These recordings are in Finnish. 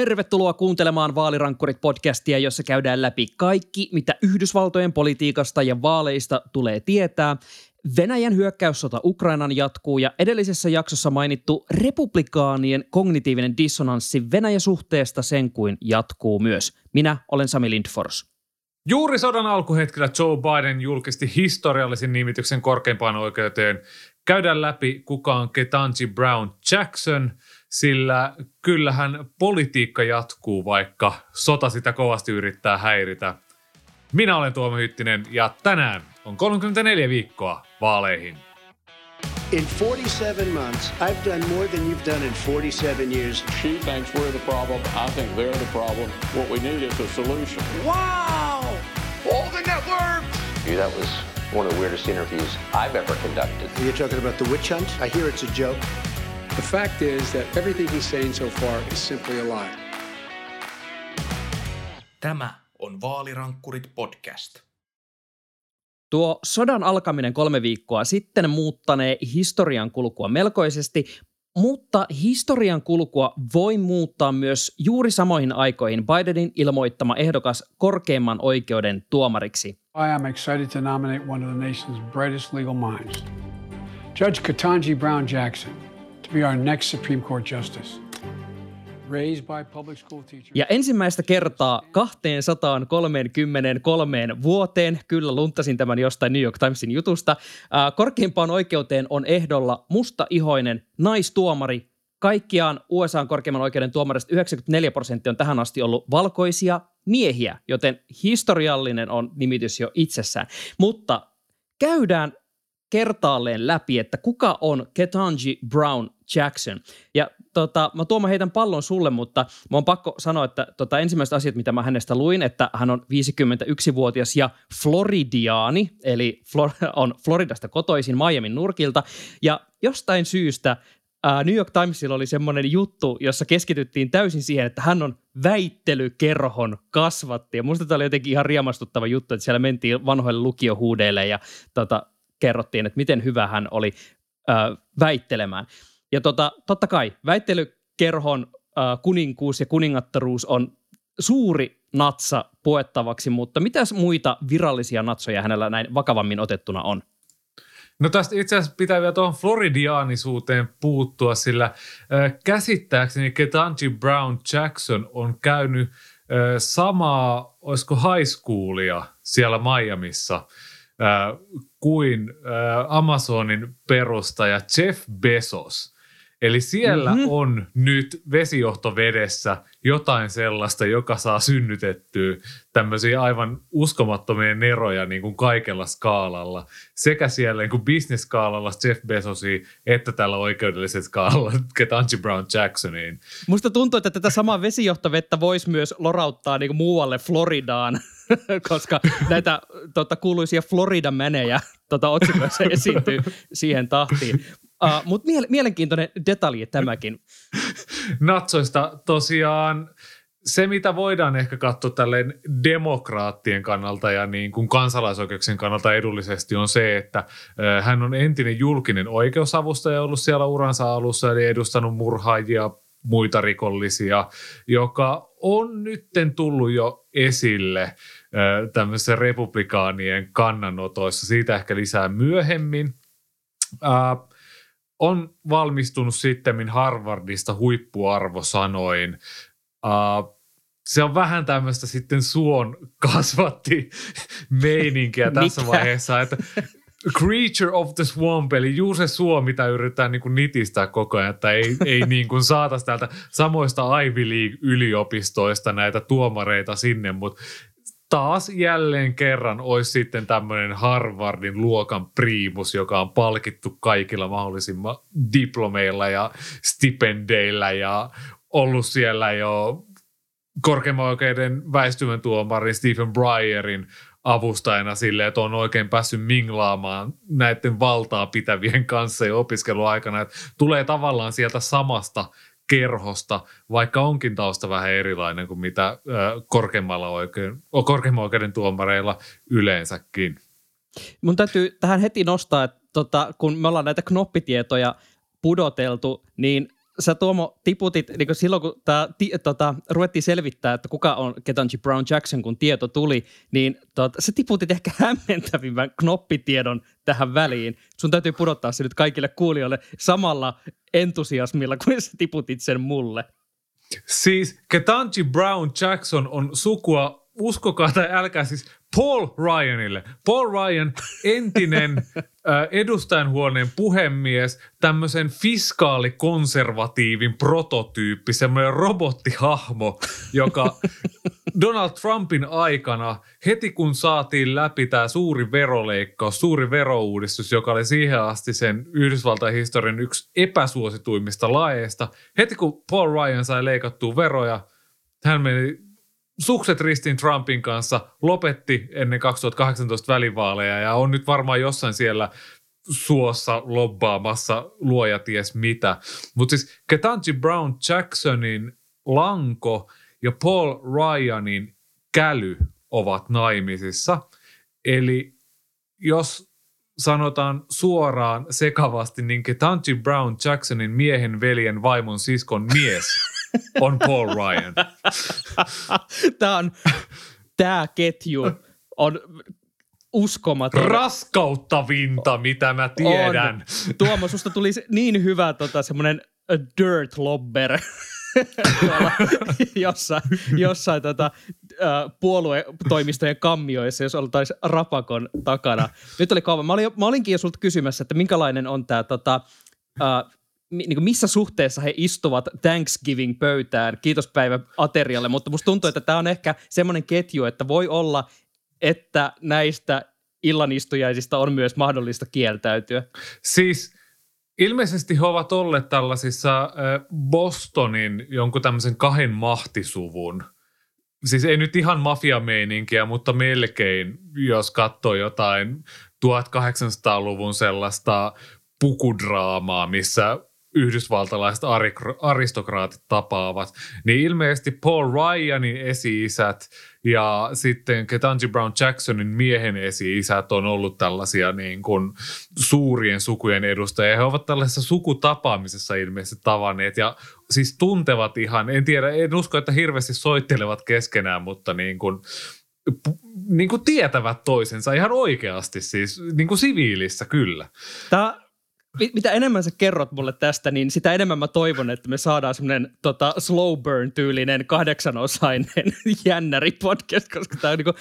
Tervetuloa kuuntelemaan Vaalirankkurit-podcastia, jossa käydään läpi kaikki, mitä Yhdysvaltojen politiikasta ja vaaleista tulee tietää. Venäjän hyökkäyssota Ukrainan jatkuu ja edellisessä jaksossa mainittu republikaanien kognitiivinen dissonanssi Venäjä-suhteesta sen kuin jatkuu myös. Minä olen Sami Lindfors. Juuri sodan alkuhetkellä Joe Biden julkisti historiallisen nimityksen korkeimpaan oikeuteen. Käydään läpi, kuka on Ketanji Brown Jackson – sillä kyllähän politiikka jatkuu, vaikka sota sitä kovasti yrittää häiritä. Minä olen Tuomo Hyttinen ja tänään on 34 viikkoa vaaleihin. In 47 months, I've done more than you've done in 47 years. She thinks we're the problem. I think they're the problem. What we need is a solution. Wow! All the networks! That was one of the weirdest interviews I've ever conducted. You're talking about the witch hunt? I hear it's a joke. The fact is that everything he's saying so far is simply a lie. Tämä on Vaalirankkurit podcast. Tuo sodan alkaminen kolme viikkoa sitten muuttanee historian kulkua melkoisesti, mutta historian kulkua voi muuttaa myös juuri samoihin aikoihin Bidenin ilmoittama ehdokas korkeimman oikeuden tuomariksi. I am excited to nominate one of the nation's brightest legal minds, Judge Katanji Brown Jackson – be our next Supreme Court Justice. Ja ensimmäistä kertaa 233 vuoteen, kyllä luntasin tämän jostain New York Timesin jutusta, korkeimpaan oikeuteen on ehdolla musta-ihoinen naistuomari. Kaikkiaan USA korkeimman oikeuden tuomarista 94 prosenttia on tähän asti ollut valkoisia miehiä, joten historiallinen on nimitys jo itsessään. Mutta käydään kertaalleen läpi, että kuka on Ketanji Brown Jackson. Ja tota, mä tuomaan heitän pallon sulle, mutta mä on pakko sanoa, että tota, ensimmäiset asiat, mitä mä hänestä luin, että hän on 51-vuotias ja floridiaani, eli Flor- on Floridasta kotoisin Miamin nurkilta. Ja jostain syystä New York Timesilla oli semmoinen juttu, jossa keskityttiin täysin siihen, että hän on väittelykerhon kasvatti. Ja musta tämä oli jotenkin ihan riemastuttava juttu, että siellä mentiin vanhoille lukiohuudeille ja tota, kerrottiin, että miten hyvä hän oli väittelemään. Ja tota, totta kai väittelykerhon äh, kuninkuus ja kuningattaruus on suuri natsa puettavaksi, mutta mitäs muita virallisia natsoja hänellä näin vakavammin otettuna on? No tästä itse asiassa pitää vielä tuohon floridiaanisuuteen puuttua, sillä äh, käsittääkseni Ketanji Brown Jackson on käynyt äh, samaa, olisiko high schoolia siellä Miamissa äh, kuin äh, Amazonin perustaja Jeff Bezos – Eli siellä mm-hmm. on nyt vesijohtovedessä jotain sellaista, joka saa synnytettyä tämmöisiä aivan uskomattomia neroja niin kuin kaikella skaalalla. Sekä siellä niin kuin business-skaalalla Jeff Bezosiin, että tällä oikeudellisella skaalalla Ketanji Brown Jacksoniin. Musta tuntuu, että tätä samaa vesijohtovettä voisi myös lorauttaa niin kuin muualle Floridaan, koska näitä tota, kuuluisia Florida-menejä tota, otsikoissa esiintyy siihen tahtiin. Uh, Mutta miele- mielenkiintoinen detalji tämäkin. Natsoista tosiaan se, mitä voidaan ehkä katsoa tälleen demokraattien kannalta ja niin kuin kansalaisoikeuksien kannalta edullisesti on se, että hän on entinen julkinen oikeusavustaja ollut siellä uransa alussa, eli edustanut murhaajia, muita rikollisia, joka on nytten tullut jo esille tämmöisissä republikaanien kannanotoissa. Siitä ehkä lisää myöhemmin on valmistunut sitten Harvardista huippuarvosanoin. Uh, se on vähän tämmöistä sitten suon kasvatti meininkiä tässä Mikä? vaiheessa, että Creature of the Swamp, eli juuri se suo, mitä yritetään niin kuin nitistää koko ajan, että ei, ei niin kuin saataisi täältä samoista Ivy League-yliopistoista näitä tuomareita sinne, mutta taas jälleen kerran olisi sitten tämmöinen Harvardin luokan priimus, joka on palkittu kaikilla mahdollisilla diplomeilla ja stipendeillä ja ollut siellä jo korkeimman oikeuden väistyvän tuomarin Stephen Bryerin avustajana sille, että on oikein päässyt minglaamaan näiden valtaa pitävien kanssa jo opiskeluaikana. Että tulee tavallaan sieltä samasta kerhosta, vaikka onkin tausta vähän erilainen kuin mitä korkeimmalla oikeuden, korkeimman oikeuden tuomareilla yleensäkin. Mun täytyy tähän heti nostaa, että tota, kun me ollaan näitä knoppitietoja pudoteltu, niin sä Tuomo tiputit, niin silloin kun tää, ti, tota, ruvettiin selvittää, että kuka on Ketanji Brown Jackson, kun tieto tuli, niin tota, sä tiputit ehkä hämmentävimmän knoppitiedon tähän väliin. Sun täytyy pudottaa se nyt kaikille kuulijoille samalla entusiasmilla, kuin sä tiputit sen mulle. Siis Ketanji Brown Jackson on sukua, uskokaa tai älkää siis Paul Ryanille. Paul Ryan, entinen edustajanhuoneen puhemies, tämmöisen fiskaalikonservatiivin prototyyppi, semmoinen robottihahmo, joka Donald Trumpin aikana, heti kun saatiin läpi tämä suuri veroleikkaus, suuri verouudistus, joka oli siihen asti sen Yhdysvaltain historian yksi epäsuosituimmista laeista, heti kun Paul Ryan sai leikattua veroja, hän meni sukset ristiin Trumpin kanssa, lopetti ennen 2018 välivaaleja ja on nyt varmaan jossain siellä suossa lobbaamassa luoja ties mitä. Mutta siis Ketanji Brown Jacksonin lanko ja Paul Ryanin käly ovat naimisissa. Eli jos sanotaan suoraan sekavasti, niin Ketanji Brown Jacksonin miehen, veljen, vaimon, siskon mies – on Paul Ryan. Tämä on, tämä ketju on uskomaton. Raskauttavinta, mitä mä tiedän. On. Tuomo, susta tuli niin hyvä tota, semmoinen dirt lobber jossain, jossain tota, puoluetoimistojen kammioissa, jos oltaisiin rapakon takana. Nyt oli kauan. Mä, olin, mä olinkin jo sulta kysymässä, että minkälainen on tämä tota, niin missä suhteessa he istuvat Thanksgiving-pöytään, kiitospäivä aterialle, mutta musta tuntuu, että tämä on ehkä semmoinen ketju, että voi olla, että näistä illanistujaisista on myös mahdollista kieltäytyä. Siis ilmeisesti he ovat olleet tällaisissa Bostonin jonkun tämmöisen kahden mahtisuvun, siis ei nyt ihan mafiameininkiä, mutta melkein, jos katsoo jotain 1800-luvun sellaista pukudraamaa, missä yhdysvaltalaiset aristokraatit tapaavat, niin ilmeisesti Paul Ryanin esi-isät ja sitten Ketanji Brown Jacksonin miehen esi-isät on ollut tällaisia niin kuin suurien sukujen edustajia. He ovat tällaisessa sukutapaamisessa ilmeisesti tavanneet ja siis tuntevat ihan, en tiedä, en usko, että hirveästi soittelevat keskenään, mutta niin kuin, niin kuin tietävät toisensa ihan oikeasti siis, niin kuin siviilissä kyllä. Tämä mitä enemmän sä kerrot mulle tästä, niin sitä enemmän mä toivon, että me saadaan semmoinen tota, slow burn-tyylinen kahdeksanosainen jännäri podcast, koska tämä, niinku,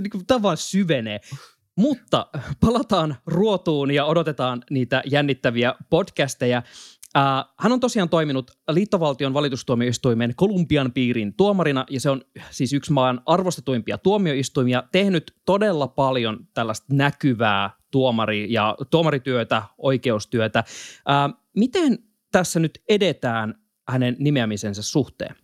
niinku, vaan syvenee. Mutta palataan ruotuun ja odotetaan niitä jännittäviä podcasteja. Uh, hän on tosiaan toiminut liittovaltion valitustuomioistuimen Kolumbian piirin tuomarina, ja se on siis yksi maan arvostetuimpia tuomioistuimia, tehnyt todella paljon tällaista näkyvää tuomari- ja tuomarityötä, oikeustyötä. Uh, miten tässä nyt edetään hänen nimeämisensä suhteen?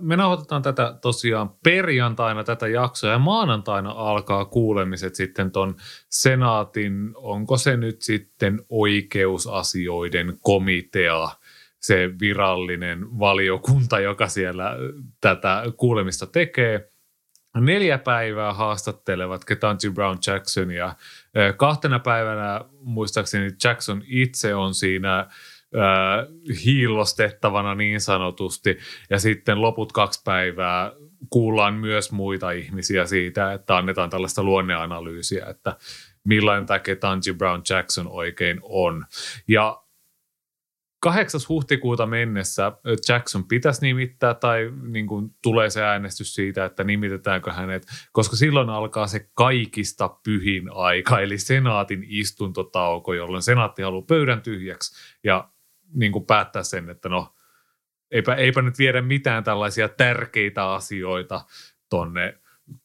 Me nauhoitetaan tätä tosiaan perjantaina tätä jaksoa ja maanantaina alkaa kuulemiset sitten ton senaatin, onko se nyt sitten oikeusasioiden komitea, se virallinen valiokunta, joka siellä tätä kuulemista tekee. Neljä päivää haastattelevat Ketanji Brown Jackson ja kahtena päivänä muistaakseni Jackson itse on siinä hiillostettavana niin sanotusti. Ja sitten loput kaksi päivää kuullaan myös muita ihmisiä siitä, että annetaan tällaista luonneanalyysiä, että millainen tämä Ketanji Brown Jackson oikein on. Ja 8. huhtikuuta mennessä Jackson pitäisi nimittää tai niin kuin tulee se äänestys siitä, että nimitetäänkö hänet, koska silloin alkaa se kaikista pyhin aika, eli senaatin istuntotauko, jolloin senaatti haluaa pöydän tyhjäksi ja niin kuin päättää sen, että no eipä, eipä nyt viedä mitään tällaisia tärkeitä asioita tonne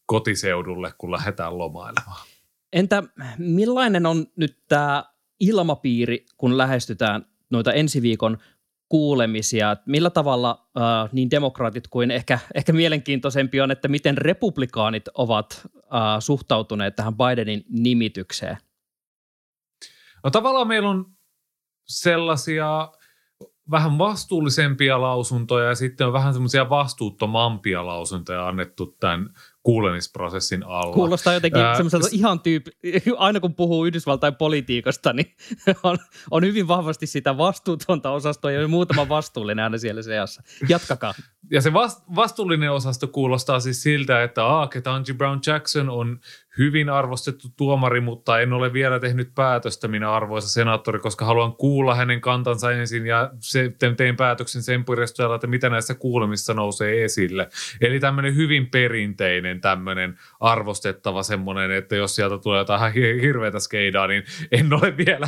kotiseudulle, kun lähdetään lomailemaan. Entä millainen on nyt tämä ilmapiiri, kun lähestytään noita ensi viikon kuulemisia. Millä tavalla äh, niin demokraatit kuin ehkä, ehkä mielenkiintoisempi on, että miten republikaanit ovat äh, suhtautuneet tähän Bidenin nimitykseen? No tavallaan meillä on sellaisia vähän vastuullisempia lausuntoja ja sitten on vähän semmoisia vastuuttomampia lausuntoja annettu tämän kuulemisprosessin alla. Kuulostaa jotenkin Ää, semmoiselta ihan tyyppi, aina kun puhuu Yhdysvaltain politiikasta, niin on, on hyvin vahvasti sitä vastuutonta osastoa ja muutama vastuullinen aina siellä seassa. Jatkakaa. Ja se vastuullinen osasto kuulostaa siis siltä, että ah, Ketanji Brown Jackson on hyvin arvostettu tuomari, mutta en ole vielä tehnyt päätöstä minä arvoisa senaattori, koska haluan kuulla hänen kantansa ensin ja sitten teen päätöksen sen perusteella, että mitä näissä kuulemissa nousee esille. Eli tämmöinen hyvin perinteinen tämmöinen arvostettava semmoinen, että jos sieltä tulee jotain hirveätä skeidaa, niin en ole vielä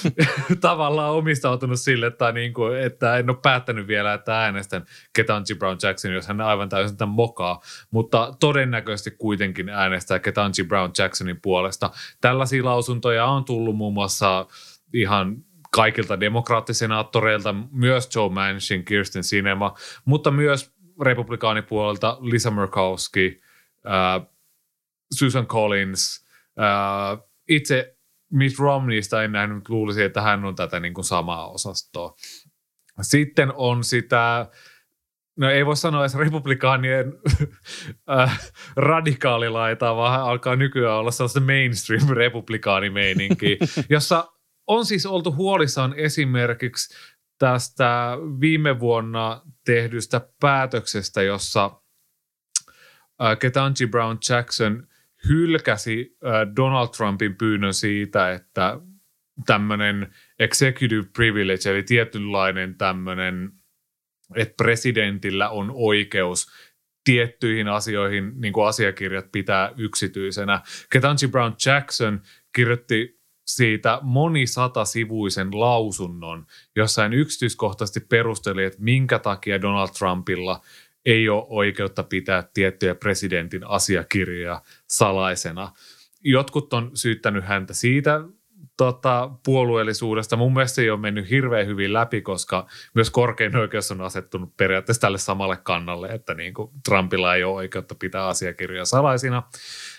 tavallaan omistautunut sille, tai niin kuin, että en ole päättänyt vielä, että äänestän Ketanji Brown Jackson, jos hän aivan täysin tämän mokaa, mutta todennäköisesti kuitenkin äänestää Ketanji Brown Jacksonin puolesta. Tällaisia lausuntoja on tullut muun muassa ihan kaikilta demokraattisenaattoreilta, myös Joe Manchin, Kirsten Sinema, mutta myös republikaanipuolelta Lisa Murkowski, äh, Susan Collins, äh, itse Mitt Romneysta en nähnyt, luulisi, että hän on tätä niin kuin samaa osastoa. Sitten on sitä no ei voi sanoa edes republikaanien äh, radikaalilaitaa, vaan alkaa nykyään olla sellaista mainstream republikaanimeininkiä, jossa on siis oltu huolissaan esimerkiksi tästä viime vuonna tehdystä päätöksestä, jossa Ketanji Brown Jackson hylkäsi äh, Donald Trumpin pyynnön siitä, että tämmöinen executive privilege, eli tietynlainen tämmöinen että presidentillä on oikeus tiettyihin asioihin, niin kuin asiakirjat pitää yksityisenä. Ketanji Brown Jackson kirjoitti siitä sivuisen lausunnon, jossa hän yksityiskohtaisesti perusteli, että minkä takia Donald Trumpilla ei ole oikeutta pitää tiettyjä presidentin asiakirjoja salaisena. Jotkut on syyttänyt häntä siitä tota, puolueellisuudesta. Mun mielestä se ei ole mennyt hirveän hyvin läpi, koska myös korkein oikeus on asettunut periaatteessa tälle samalle kannalle, että niin kuin Trumpilla ei ole oikeutta pitää asiakirjoja salaisina.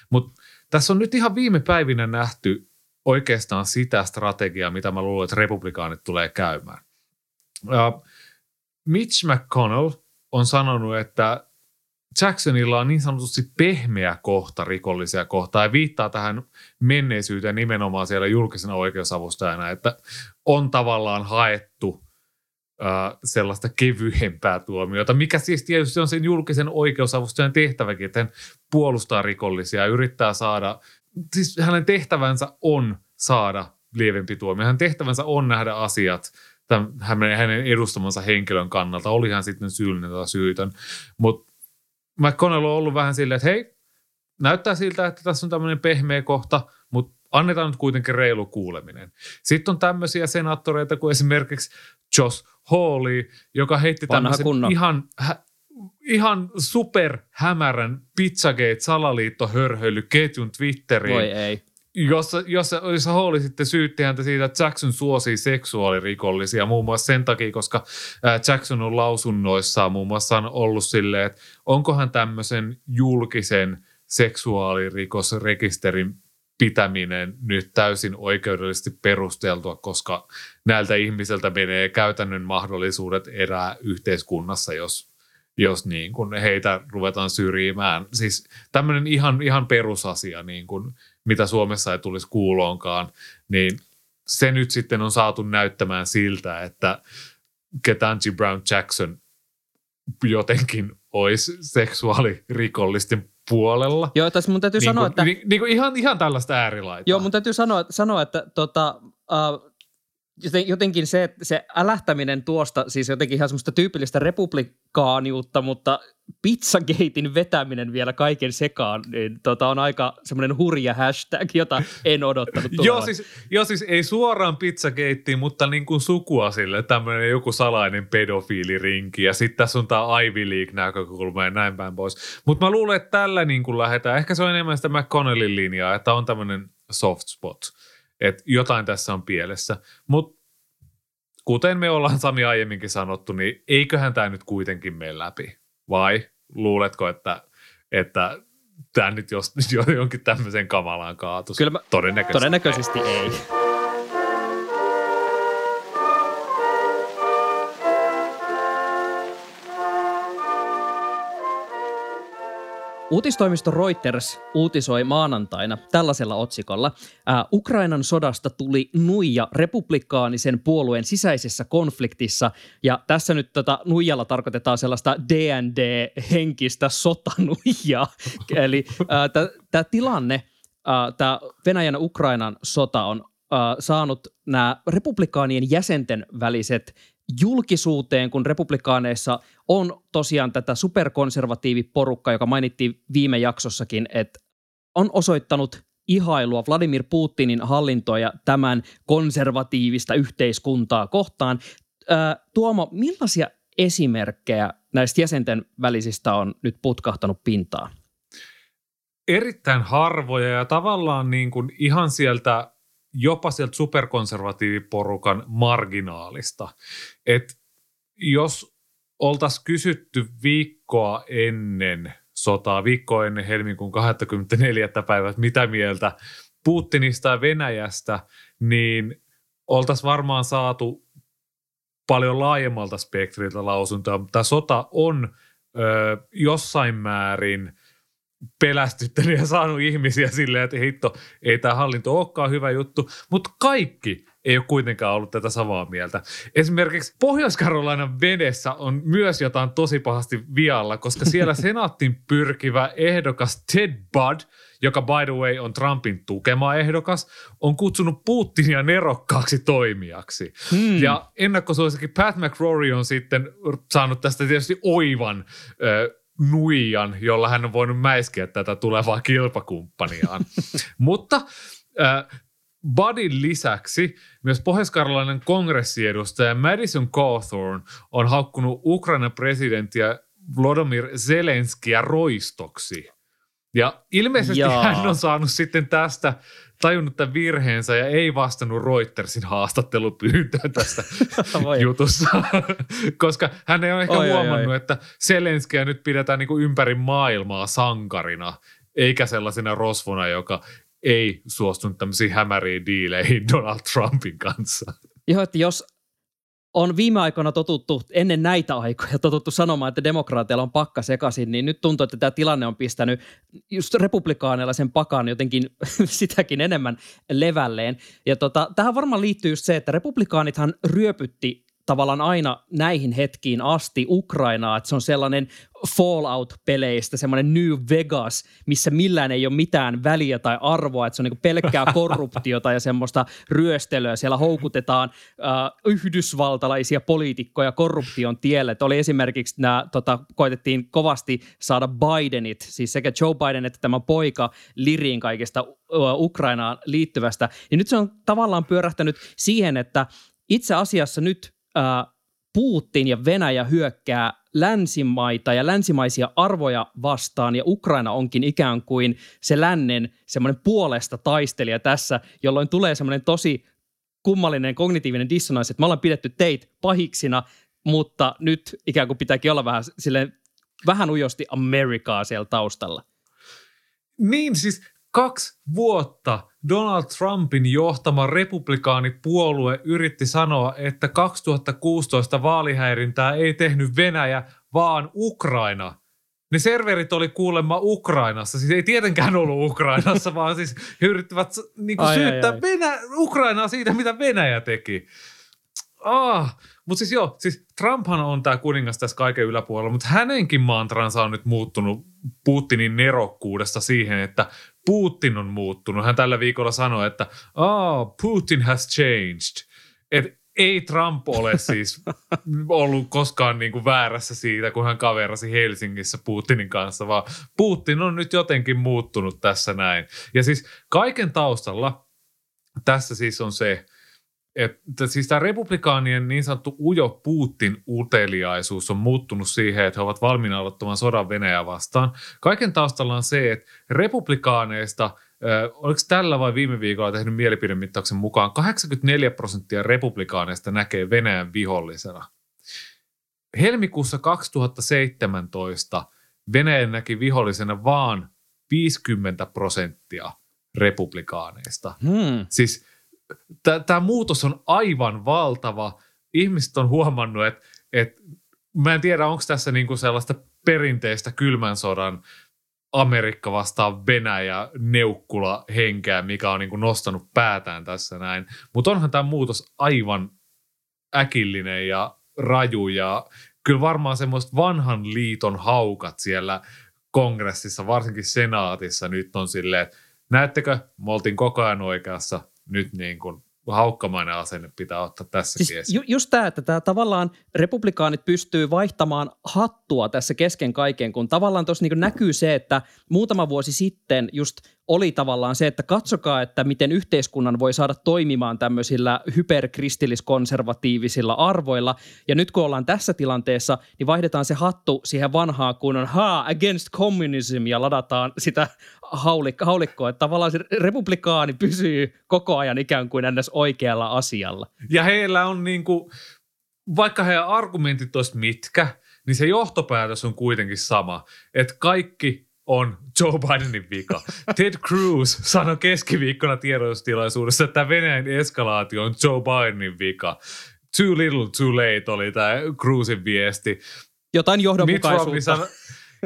Mutta tässä on nyt ihan viime päivinä nähty oikeastaan sitä strategiaa, mitä mä luulen, että republikaanit tulee käymään. Uh, Mitch McConnell on sanonut, että Jacksonilla on niin sanotusti pehmeä kohta rikollisia kohtaa ja viittaa tähän menneisyyteen nimenomaan siellä julkisena oikeusavustajana, että on tavallaan haettu äh, sellaista kevyempää tuomiota, mikä siis tietysti on sen julkisen oikeusavustajan tehtäväkin, että hän puolustaa rikollisia ja yrittää saada, siis hänen tehtävänsä on saada lievempi tuomio. Hänen tehtävänsä on nähdä asiat tämän, hänen edustamansa henkilön kannalta, oli hän sitten syyllinen tai syytön. Mutta McConnell on ollut vähän silleen, että hei, näyttää siltä, että tässä on tämmöinen pehmeä kohta, mutta annetaan nyt kuitenkin reilu kuuleminen. Sitten on tämmöisiä senaattoreita kuin esimerkiksi Josh Hawley, joka heitti tämmöisen ihan, ihan superhämärän Pizzagate-salaliittohörhöilyketjun Twitteriin. Voi ei jossa, jossa, jossa Hall sitten syytti häntä siitä, että Jackson suosii seksuaalirikollisia muun muassa sen takia, koska Jackson on lausunnoissaan muun muassa on ollut silleen, että onkohan tämmöisen julkisen seksuaalirikosrekisterin pitäminen nyt täysin oikeudellisesti perusteltua, koska näiltä ihmisiltä menee käytännön mahdollisuudet erää yhteiskunnassa, jos, jos niin kun heitä ruvetaan syrjimään. Siis tämmöinen ihan, ihan perusasia, niin kun mitä Suomessa ei tulisi kuuloonkaan, niin se nyt sitten on saatu näyttämään siltä, että Ketanji Brown Jackson jotenkin olisi seksuaalirikollisten puolella. Joo, tässä mun täytyy niin sanoa, kuin, että... Niin, niin kuin ihan, ihan tällaista äärilaitaa. Joo, mun täytyy sanoa, sanoa että tota, uh, jotenkin se, se älähtäminen tuosta, siis jotenkin ihan semmoista tyypillistä republikaaniutta, mutta pizzagatein vetäminen vielä kaiken sekaan, niin tota on aika semmoinen hurja hashtag, jota en odottanut joo, siis, joo, siis ei suoraan pizzagateiin, mutta niin kuin sukua sille, tämmöinen joku salainen pedofiilirinki, ja sitten tässä on tämä Ivy League-näkökulma ja näin päin pois. Mutta mä luulen, että tällä niin kuin lähdetään, ehkä se on enemmän sitä McConnellin linjaa, että on tämmöinen soft spot – että jotain tässä on pielessä. Mutta kuten me ollaan Sami aiemminkin sanottu, niin eiköhän tämä nyt kuitenkin mene läpi. Vai luuletko, että, että tämä nyt jos, jonkin tämmöisen kamalaan kaatus? Kyllä mä, todennäköisesti. todennäköisesti ei. Uutistoimisto Reuters uutisoi maanantaina tällaisella otsikolla. Ää, Ukrainan sodasta tuli nuija republikaanisen puolueen sisäisessä konfliktissa. Ja tässä nyt tota, nuijalla tarkoitetaan sellaista DND-henkistä sotanuijaa. Eli tämä tilanne, tämä Venäjän Ukrainan sota on saanut nämä republikaanien jäsenten väliset julkisuuteen, kun republikaaneissa on tosiaan tätä superkonservatiiviporukka, joka mainittiin viime jaksossakin, että on osoittanut ihailua Vladimir Putinin hallintoa ja tämän konservatiivista yhteiskuntaa kohtaan. Tuomo, millaisia esimerkkejä näistä jäsenten välisistä on nyt putkahtanut pintaan? Erittäin harvoja ja tavallaan niin kuin ihan sieltä jopa sieltä superkonservatiiviporukan marginaalista. Et jos oltaisiin kysytty viikkoa ennen sotaa, viikkoa ennen helmikuun 24. päivät, mitä mieltä Putinista ja Venäjästä, niin oltaisiin varmaan saatu paljon laajemmalta spektriltä lausuntoa, tämä sota on ö, jossain määrin pelästyttänyt ja saanut ihmisiä silleen, että hitto, ei tämä hallinto olekaan hyvä juttu, mutta kaikki ei ole kuitenkaan ollut tätä samaa mieltä. Esimerkiksi Pohjois-Karolainan vedessä on myös jotain tosi pahasti vialla, koska siellä senaattin pyrkivä ehdokas Ted Budd, joka by the way on Trumpin tukema ehdokas, on kutsunut Putinia nerokkaaksi toimijaksi. Hmm. Ja ennakkosuosikin Pat McRory on sitten saanut tästä tietysti oivan ö, nuijan, jolla hän on voinut mäiskiä tätä tulevaa kilpakumppaniaan. Mutta äh, Budin lisäksi myös pohjois-karjalainen kongressiedustaja Madison Cawthorn on haukkunut Ukrainan presidenttiä Vladimir Zelenskiä roistoksi. Ja ilmeisesti Jaa. hän on saanut sitten tästä tajunnut tämän virheensä ja ei vastannut Reutersin haastattelupyyntöön tässä jutussa, koska hän ei ole ehkä oi, huomannut, oi, oi. että Selenskiä nyt pidetään niin kuin ympäri maailmaa sankarina, eikä sellaisena rosvona, joka ei suostunut tämmöisiin hämäriin diileihin Donald Trumpin kanssa. Joo, että jos on viime aikoina totuttu, ennen näitä aikoja totuttu sanomaan, että demokraateilla on pakka sekaisin, niin nyt tuntuu, että tämä tilanne on pistänyt just republikaaneilla sen pakan jotenkin sitäkin enemmän levälleen. Ja tota, tähän varmaan liittyy just se, että republikaanithan ryöpytti tavallaan aina näihin hetkiin asti Ukrainaa, että se on sellainen Fallout-peleistä, semmoinen New Vegas, missä millään ei ole mitään väliä tai arvoa, että se on niin pelkkää korruptiota ja semmoista ryöstelyä. Siellä houkutetaan äh, yhdysvaltalaisia poliitikkoja korruption tielle. Että oli esimerkiksi nämä, tota, koitettiin kovasti saada Bidenit, siis sekä Joe Biden että tämä poika liriin kaikesta uh, Ukrainaan liittyvästä. Ja nyt se on tavallaan pyörähtänyt siihen, että itse asiassa nyt Putin ja Venäjä hyökkää länsimaita ja länsimaisia arvoja vastaan ja Ukraina onkin ikään kuin se lännen semmoinen puolesta taistelija tässä, jolloin tulee semmoinen tosi kummallinen kognitiivinen dissonanssi, että me ollaan pidetty teitä pahiksina, mutta nyt ikään kuin pitääkin olla vähän silleen, vähän ujosti Amerikaa siellä taustalla. Niin, siis kaksi vuotta Donald Trumpin johtama republikaanipuolue yritti sanoa, että 2016 vaalihäirintää ei tehnyt Venäjä, vaan Ukraina. Ne serverit oli kuulemma Ukrainassa, siis ei tietenkään ollut Ukrainassa, vaan siis he yrittivät niin ai, syyttää ai, ai. Venä- Ukrainaa siitä, mitä Venäjä teki. Ah, mutta siis joo, siis Trumphan on tämä kuningas tässä kaiken yläpuolella, mutta hänenkin mantransa on nyt muuttunut Putinin nerokkuudesta siihen, että Putin on muuttunut. Hän tällä viikolla sanoi, että oh, Putin has changed. Et ei Trump ole siis ollut koskaan niin kuin väärässä siitä, kun hän kaverasi Helsingissä Putinin kanssa, vaan Putin on nyt jotenkin muuttunut tässä näin. Ja siis kaiken taustalla tässä siis on se, että siis tämä republikaanien niin sanottu ujo Putin uteliaisuus on muuttunut siihen, että he ovat valmiina aloittamaan sodan Venäjää vastaan. Kaiken taustalla on se, että republikaaneista, äh, oliko tällä vai viime viikolla tehnyt mielipidemittauksen mukaan, 84 prosenttia republikaaneista näkee Venäjän vihollisena. Helmikuussa 2017 Venäjä näki vihollisena vaan 50 prosenttia republikaaneista. Hmm. Siis tämä muutos on aivan valtava. Ihmiset on huomannut, että et, mä en tiedä, onko tässä niinku sellaista perinteistä kylmän sodan Amerikka vastaan Venäjä neukkula henkeä, mikä on niin kuin nostanut päätään tässä näin. Mutta onhan tämä muutos aivan äkillinen ja raju ja kyllä varmaan semmoista vanhan liiton haukat siellä kongressissa, varsinkin senaatissa nyt on silleen, että näettekö, me oltiin koko ajan oikeassa, nyt niin kuin haukkamainen asenne pitää ottaa tässä siis ju, just tämä, että tämä tavallaan republikaanit pystyy vaihtamaan hattua tässä kesken kaiken, kun tavallaan tuossa niin näkyy se, että muutama vuosi sitten just oli tavallaan se, että katsokaa, että miten yhteiskunnan voi saada toimimaan tämmöisillä hyperkristilliskonservatiivisilla arvoilla. Ja nyt kun ollaan tässä tilanteessa, niin vaihdetaan se hattu siihen vanhaan kunnon ha against communism ja ladataan sitä haulik- haulikkoa. Että tavallaan se republikaani pysyy koko ajan ikään kuin ns. oikealla asialla. Ja heillä on niin kuin, vaikka heidän argumentit olisi mitkä, niin se johtopäätös on kuitenkin sama, että kaikki on Joe Bidenin vika. Ted Cruz sanoi keskiviikkona tiedotustilaisuudessa, että Venäjän eskalaatio on Joe Bidenin vika. Too little, too late oli tämä Cruzin viesti. Jotain johdonmukaisuutta. Sano,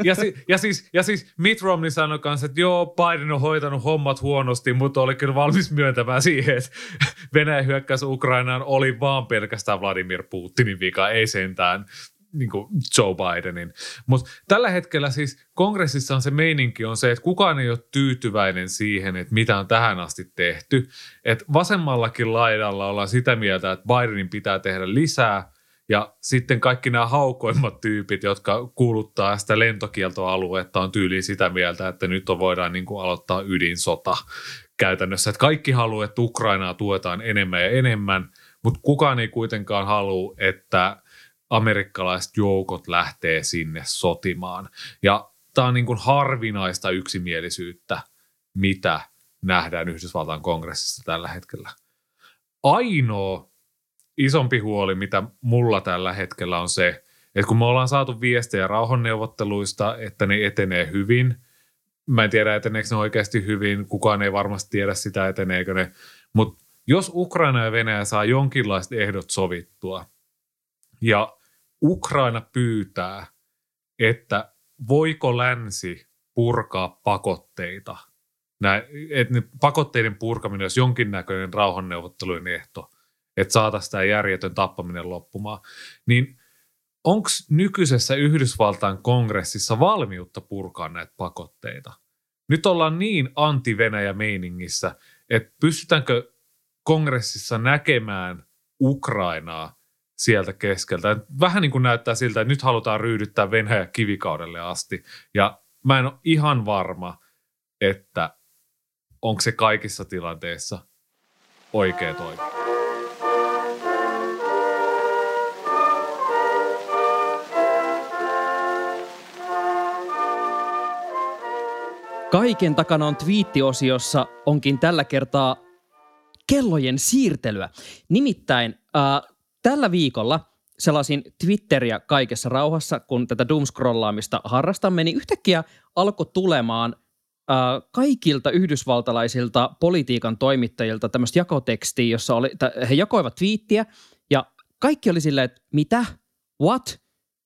ja, si, ja, siis, ja siis Mitt Romney sanoi kanssa, että joo, Biden on hoitanut hommat huonosti, mutta oli kyllä valmis myöntämään siihen, että Venäjän hyökkäys Ukrainaan oli vaan pelkästään Vladimir Putinin vika, ei sentään niin kuin Joe Bidenin. Mutta tällä hetkellä siis kongressissa on se meininki on se, että kukaan ei ole tyytyväinen siihen, että mitä on tähän asti tehty. Et vasemmallakin laidalla ollaan sitä mieltä, että Bidenin pitää tehdä lisää, ja sitten kaikki nämä haukoimmat tyypit, jotka kuuluttaa sitä lentokieltoaluetta, on tyyliin sitä mieltä, että nyt on, voidaan niin kuin aloittaa ydinsota käytännössä. Että kaikki haluaa, että Ukrainaa tuetaan enemmän ja enemmän, mutta kukaan ei kuitenkaan halua, että amerikkalaiset joukot lähtee sinne sotimaan. Ja tämä on niin kuin harvinaista yksimielisyyttä, mitä nähdään Yhdysvaltain kongressissa tällä hetkellä. Ainoa isompi huoli, mitä mulla tällä hetkellä on se, että kun me ollaan saatu viestejä rauhanneuvotteluista, että ne etenee hyvin, mä en tiedä eteneekö ne oikeasti hyvin, kukaan ei varmasti tiedä sitä eteneekö ne, mutta jos Ukraina ja Venäjä saa jonkinlaiset ehdot sovittua ja Ukraina pyytää, että voiko länsi purkaa pakotteita, Näin, että pakotteiden purkaminen olisi jonkinnäköinen rauhanneuvottelujen ehto, että saataisiin tämä järjetön tappaminen loppumaan, niin onko nykyisessä Yhdysvaltain kongressissa valmiutta purkaa näitä pakotteita? Nyt ollaan niin anti-Venäjä meiningissä, että pystytäänkö kongressissa näkemään Ukrainaa sieltä keskeltä. Vähän niin kuin näyttää siltä, että nyt halutaan ryydyttää Venäjä kivikaudelle asti. Ja mä en ole ihan varma, että onko se kaikissa tilanteissa oikea toimi. Kaiken takana on twiittiosiossa onkin tällä kertaa kellojen siirtelyä. Nimittäin äh, tällä viikolla selasin Twitteriä kaikessa rauhassa, kun tätä doomscrollaamista harrastamme, niin yhtäkkiä alkoi tulemaan äh, kaikilta yhdysvaltalaisilta politiikan toimittajilta tämmöistä jakotekstiä, jossa oli, he jakoivat twiittiä ja kaikki oli silleen, että mitä, what,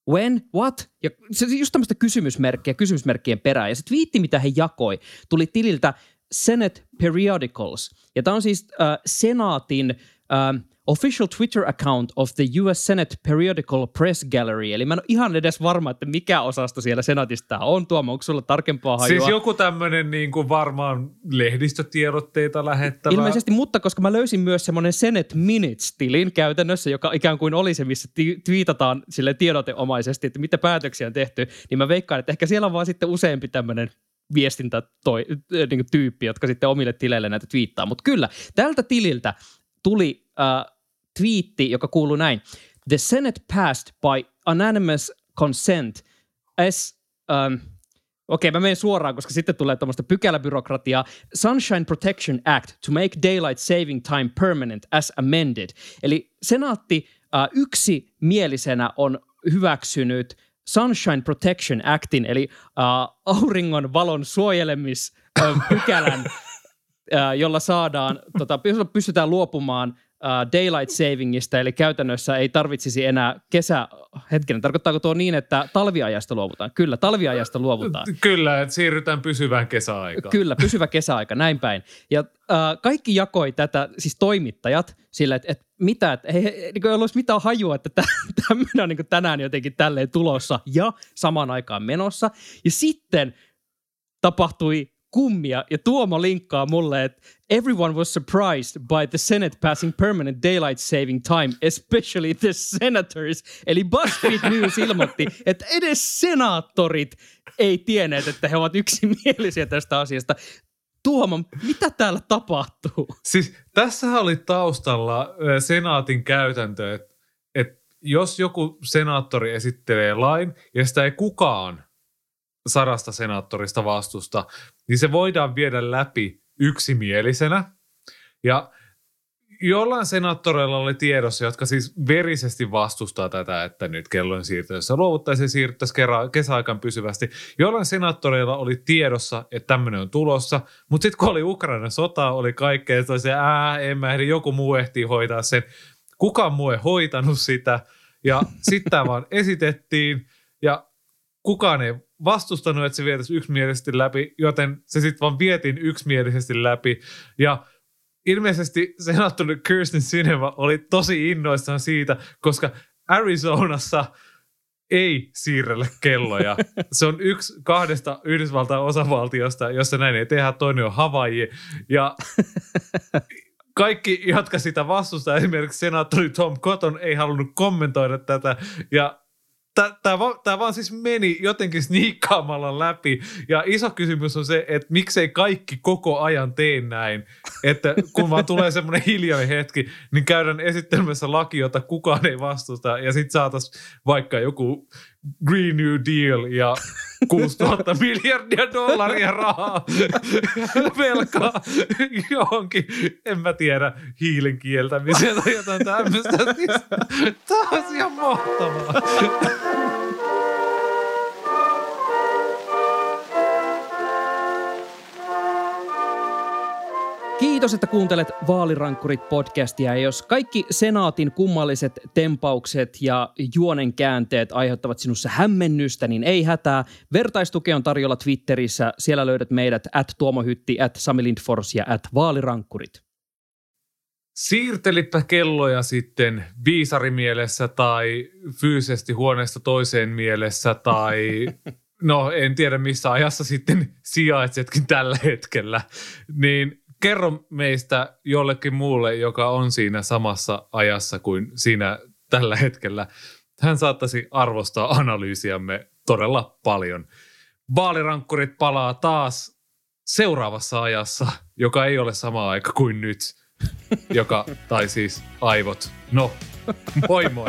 when, what, ja se just tämmöistä kysymysmerkkiä, kysymysmerkkien perään. Ja se twiitti, mitä he jakoi, tuli tililtä Senate Periodicals. Ja tämä on siis äh, senaatin äh, official Twitter account of the US Senate Periodical Press Gallery. Eli mä en ole ihan edes varma, että mikä osasto siellä senatista on. Tuomo, onko sulla tarkempaa hajua? Siis joku tämmöinen niin kuin varmaan lehdistötiedotteita lähettävä. Ilmeisesti, mutta koska mä löysin myös semmoinen Senate Minutes-tilin käytännössä, joka ikään kuin oli se, missä ti- twiitataan sille tiedoteomaisesti, että mitä päätöksiä on tehty, niin mä veikkaan, että ehkä siellä on vaan sitten useampi tämmöinen viestintä toi, niin tyyppi, jotka sitten omille tileille näitä twiittaa. Mutta kyllä, tältä tililtä tuli äh, twiitti, joka kuuluu näin. The Senate passed by unanimous consent as... Um, Okei, okay, mä menen suoraan, koska sitten tulee tämmöistä pykäläbyrokratiaa. Sunshine Protection Act to make daylight saving time permanent as amended. Eli senaatti uh, yksi mielisenä on hyväksynyt Sunshine Protection Actin, eli uh, auringon valon suojelemispykälän, uh, jolla saadaan, tota, pystytään luopumaan daylight savingista, eli käytännössä ei tarvitsisi enää kesä... Hetkinen, tarkoittaako tuo niin, että talviajasta luovutaan? Kyllä, talviajasta luovutaan. Kyllä, että siirrytään pysyvään kesäaikaan. Kyllä, pysyvä kesäaika, näin päin. Ja äh, kaikki jakoi tätä, siis toimittajat, sillä, että, että mitä, että ei, niin ei olisi mitään hajua, että tämmöinen on niin tänään jotenkin tälleen tulossa ja samaan aikaan menossa. Ja sitten tapahtui kummia ja Tuomo linkkaa mulle, että everyone was surprised by the Senate passing permanent daylight saving time, especially the senators. Eli BuzzFeed News ilmoitti, että edes senaattorit ei tienneet, että he ovat yksimielisiä tästä asiasta. Tuomo, mitä täällä tapahtuu? Siis tässä oli taustalla senaatin käytäntö, että, että jos joku senaattori esittelee lain ja sitä ei kukaan sadasta senaattorista vastusta, niin se voidaan viedä läpi yksimielisenä. Ja jollain senaattoreilla oli tiedossa, jotka siis verisesti vastustaa tätä, että nyt kellon siirtyessä luovuttaisiin ja siirryttäisiin kesäaikaan pysyvästi. Jollain senaattoreilla oli tiedossa, että tämmöinen on tulossa, mutta sitten kun oli Ukrainan sota, oli kaikkea, että se, ää, en mä ehdi, joku muu ehtii hoitaa sen. Kukaan muu ei hoitanut sitä. Ja sitten tämä vaan esitettiin ja kukaan ei vastustanut, että se vietäisi yksimielisesti läpi, joten se sitten vaan vietiin yksimielisesti läpi. Ja ilmeisesti senaattori Kirsten Sinema oli tosi innoissaan siitä, koska Arizonassa ei siirrellä kelloja. Se on yksi kahdesta Yhdysvaltain osavaltiosta, jossa näin ei tehdä. Toinen on Havaiji. Ja kaikki, jotka sitä vastustaa, esimerkiksi senaattori Tom Cotton ei halunnut kommentoida tätä. Ja tämä vaan, tää vaan siis meni jotenkin sniikkaamalla läpi. Ja iso kysymys on se, että miksei kaikki koko ajan tee näin. Että kun vaan tulee semmoinen hiljainen hetki, niin käydään esittelemässä laki, jota kukaan ei vastusta. Ja sitten saataisiin vaikka joku Green New Deal ja 6000 miljardia dollaria rahaa velkaa johonkin, en mä tiedä, hiilen kieltämiseen tai jotain tämmöistä. Tämä on ihan mahtavaa. Kiitos, että kuuntelet Vaalirankkurit podcastia. Ja jos kaikki senaatin kummalliset tempaukset ja juonen käänteet aiheuttavat sinussa hämmennystä, niin ei hätää. Vertaistuke on tarjolla Twitterissä. Siellä löydät meidät at Tuomohytti, at Sami Lindfors ja at Vaalirankkurit. Siirtelipä kelloja sitten viisarimielessä tai fyysisesti huoneesta toiseen mielessä tai no en tiedä missä ajassa sitten sijaitsetkin tällä hetkellä, niin kerro meistä jollekin muulle, joka on siinä samassa ajassa kuin siinä tällä hetkellä. Hän saattaisi arvostaa analyysiamme todella paljon. Vaalirankkurit palaa taas seuraavassa ajassa, joka ei ole sama aika kuin nyt. Joka, tai siis aivot. No, moi moi.